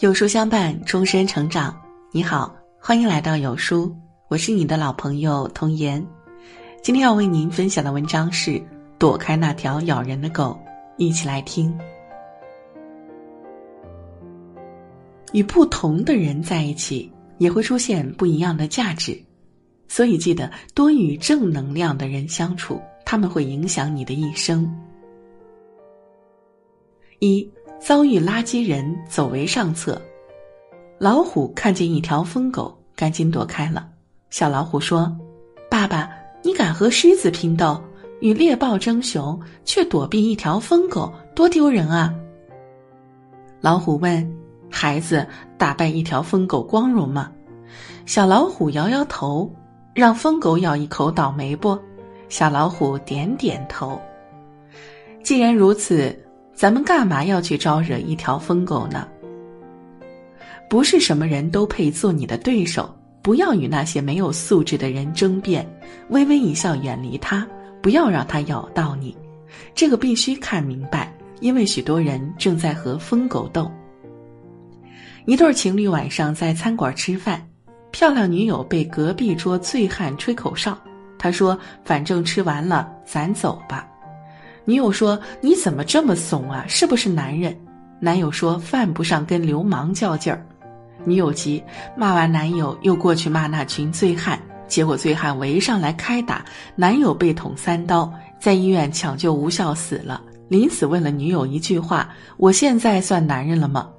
有书相伴，终身成长。你好，欢迎来到有书，我是你的老朋友童言。今天要为您分享的文章是《躲开那条咬人的狗》，一起来听。与不同的人在一起，也会出现不一样的价值，所以记得多与正能量的人相处，他们会影响你的一生。一。遭遇垃圾人走为上策，老虎看见一条疯狗，赶紧躲开了。小老虎说：“爸爸，你敢和狮子拼斗，与猎豹争雄，却躲避一条疯狗，多丢人啊！”老虎问：“孩子，打败一条疯狗光荣吗？”小老虎摇摇头：“让疯狗咬一口，倒霉不？”小老虎点点头。既然如此。咱们干嘛要去招惹一条疯狗呢？不是什么人都配做你的对手，不要与那些没有素质的人争辩，微微一笑，远离他，不要让他咬到你。这个必须看明白，因为许多人正在和疯狗斗。一对情侣晚上在餐馆吃饭，漂亮女友被隔壁桌醉汉吹口哨，他说：“反正吃完了，咱走吧。”女友说：“你怎么这么怂啊？是不是男人？”男友说：“犯不上跟流氓较劲儿。”女友急，骂完男友又过去骂那群醉汉，结果醉汉围上来开打，男友被捅三刀，在医院抢救无效死了。临死问了女友一句话：“我现在算男人了吗？”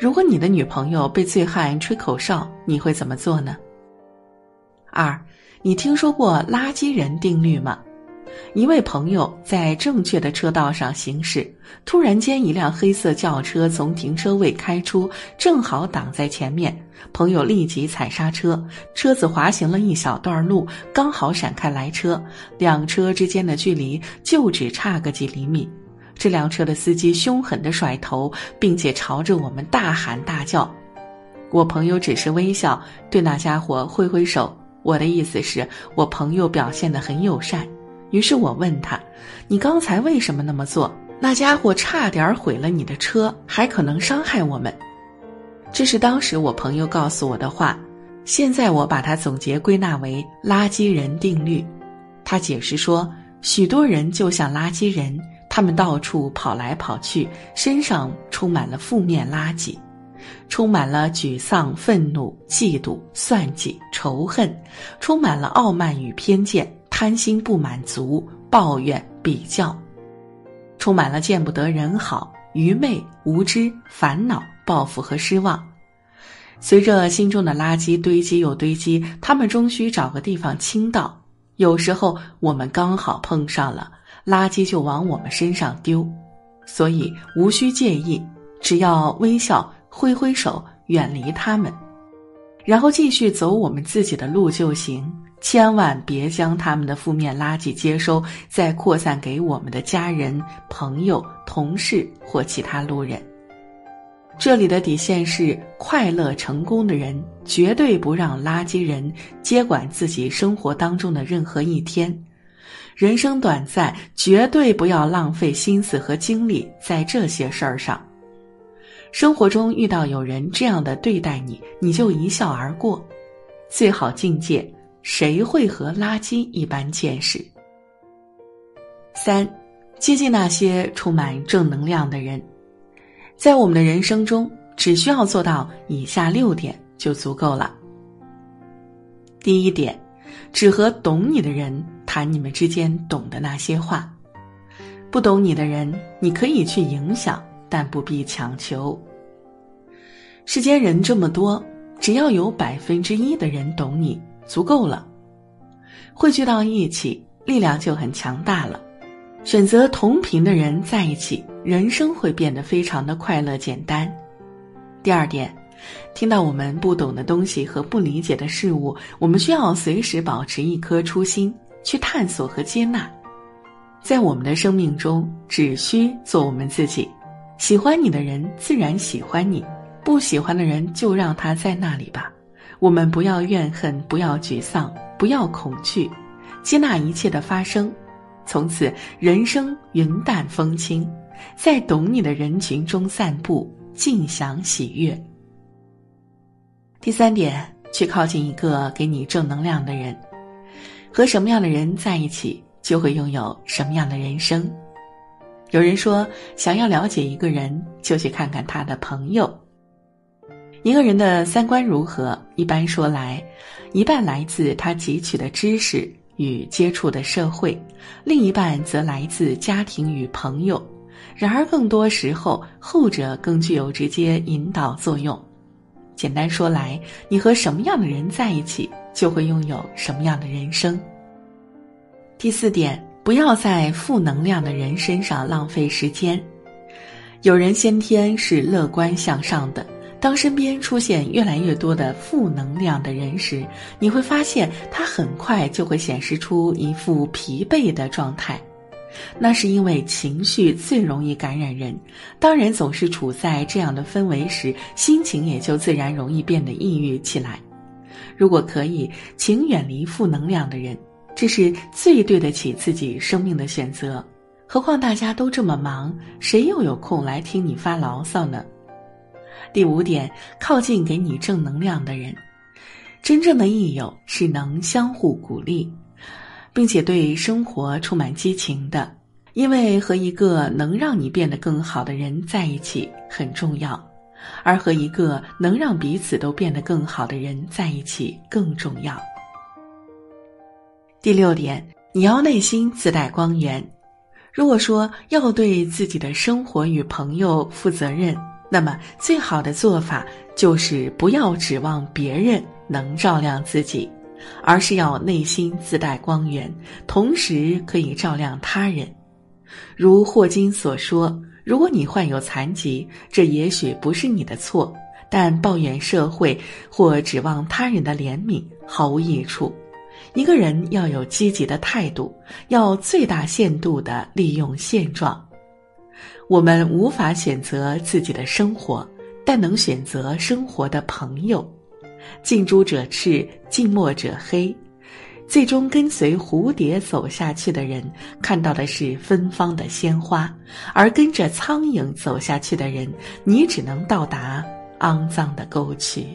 如果你的女朋友被醉汉吹口哨，你会怎么做呢？二，你听说过垃圾人定律吗？一位朋友在正确的车道上行驶，突然间一辆黑色轿车从停车位开出，正好挡在前面。朋友立即踩刹车，车子滑行了一小段路，刚好闪开来车，两车之间的距离就只差个几厘米。这辆车的司机凶狠地甩头，并且朝着我们大喊大叫。我朋友只是微笑，对那家伙挥挥手。我的意思是我朋友表现得很友善。于是我问他：“你刚才为什么那么做？那家伙差点毁了你的车，还可能伤害我们。”这是当时我朋友告诉我的话。现在我把它总结归纳为“垃圾人定律”。他解释说：“许多人就像垃圾人，他们到处跑来跑去，身上充满了负面垃圾，充满了沮丧、愤怒、嫉妒、算计、仇恨，充满了傲慢与偏见。”贪心、不满足、抱怨、比较，充满了见不得人好、愚昧、无知、烦恼、报复和失望。随着心中的垃圾堆积又堆积，他们终须找个地方倾倒。有时候我们刚好碰上了，垃圾就往我们身上丢，所以无需介意，只要微笑、挥挥手，远离他们，然后继续走我们自己的路就行。千万别将他们的负面垃圾接收，再扩散给我们的家人、朋友、同事或其他路人。这里的底线是：快乐成功的人绝对不让垃圾人接管自己生活当中的任何一天。人生短暂，绝对不要浪费心思和精力在这些事儿上。生活中遇到有人这样的对待你，你就一笑而过。最好境界。谁会和垃圾一般见识？三，接近那些充满正能量的人，在我们的人生中，只需要做到以下六点就足够了。第一点，只和懂你的人谈你们之间懂的那些话，不懂你的人，你可以去影响，但不必强求。世间人这么多，只要有百分之一的人懂你。足够了，汇聚到一起，力量就很强大了。选择同频的人在一起，人生会变得非常的快乐简单。第二点，听到我们不懂的东西和不理解的事物，我们需要随时保持一颗初心，去探索和接纳。在我们的生命中，只需做我们自己。喜欢你的人自然喜欢你，不喜欢的人就让他在那里吧。我们不要怨恨，不要沮丧，不要恐惧，接纳一切的发生，从此人生云淡风轻，在懂你的人群中散步，尽享喜悦。第三点，去靠近一个给你正能量的人。和什么样的人在一起，就会拥有什么样的人生。有人说，想要了解一个人，就去看看他的朋友。一个人的三观如何，一般说来，一半来自他汲取的知识与接触的社会，另一半则来自家庭与朋友。然而，更多时候，后者更具有直接引导作用。简单说来，你和什么样的人在一起，就会拥有什么样的人生。第四点，不要在负能量的人身上浪费时间。有人先天是乐观向上的，当身边出现越来越多的负能量的人时，你会发现他很快就会显示出一副疲惫的状态。那是因为情绪最容易感染人，当人总是处在这样的氛围时，心情也就自然容易变得抑郁起来。如果可以，请远离负能量的人，这是最对得起自己生命的选择。何况大家都这么忙，谁又有空来听你发牢骚呢？第五点，靠近给你正能量的人。真正的益友是能相互鼓励。并且对生活充满激情的，因为和一个能让你变得更好的人在一起很重要，而和一个能让彼此都变得更好的人在一起更重要。第六点，你要内心自带光源。如果说要对自己的生活与朋友负责任，那么最好的做法就是不要指望别人能照亮自己。而是要内心自带光源，同时可以照亮他人。如霍金所说：“如果你患有残疾，这也许不是你的错，但抱怨社会或指望他人的怜悯毫无益处。一个人要有积极的态度，要最大限度地利用现状。我们无法选择自己的生活，但能选择生活的朋友。”近朱者赤，近墨者黑。最终跟随蝴蝶走下去的人，看到的是芬芳的鲜花；而跟着苍蝇走下去的人，你只能到达肮脏的沟渠。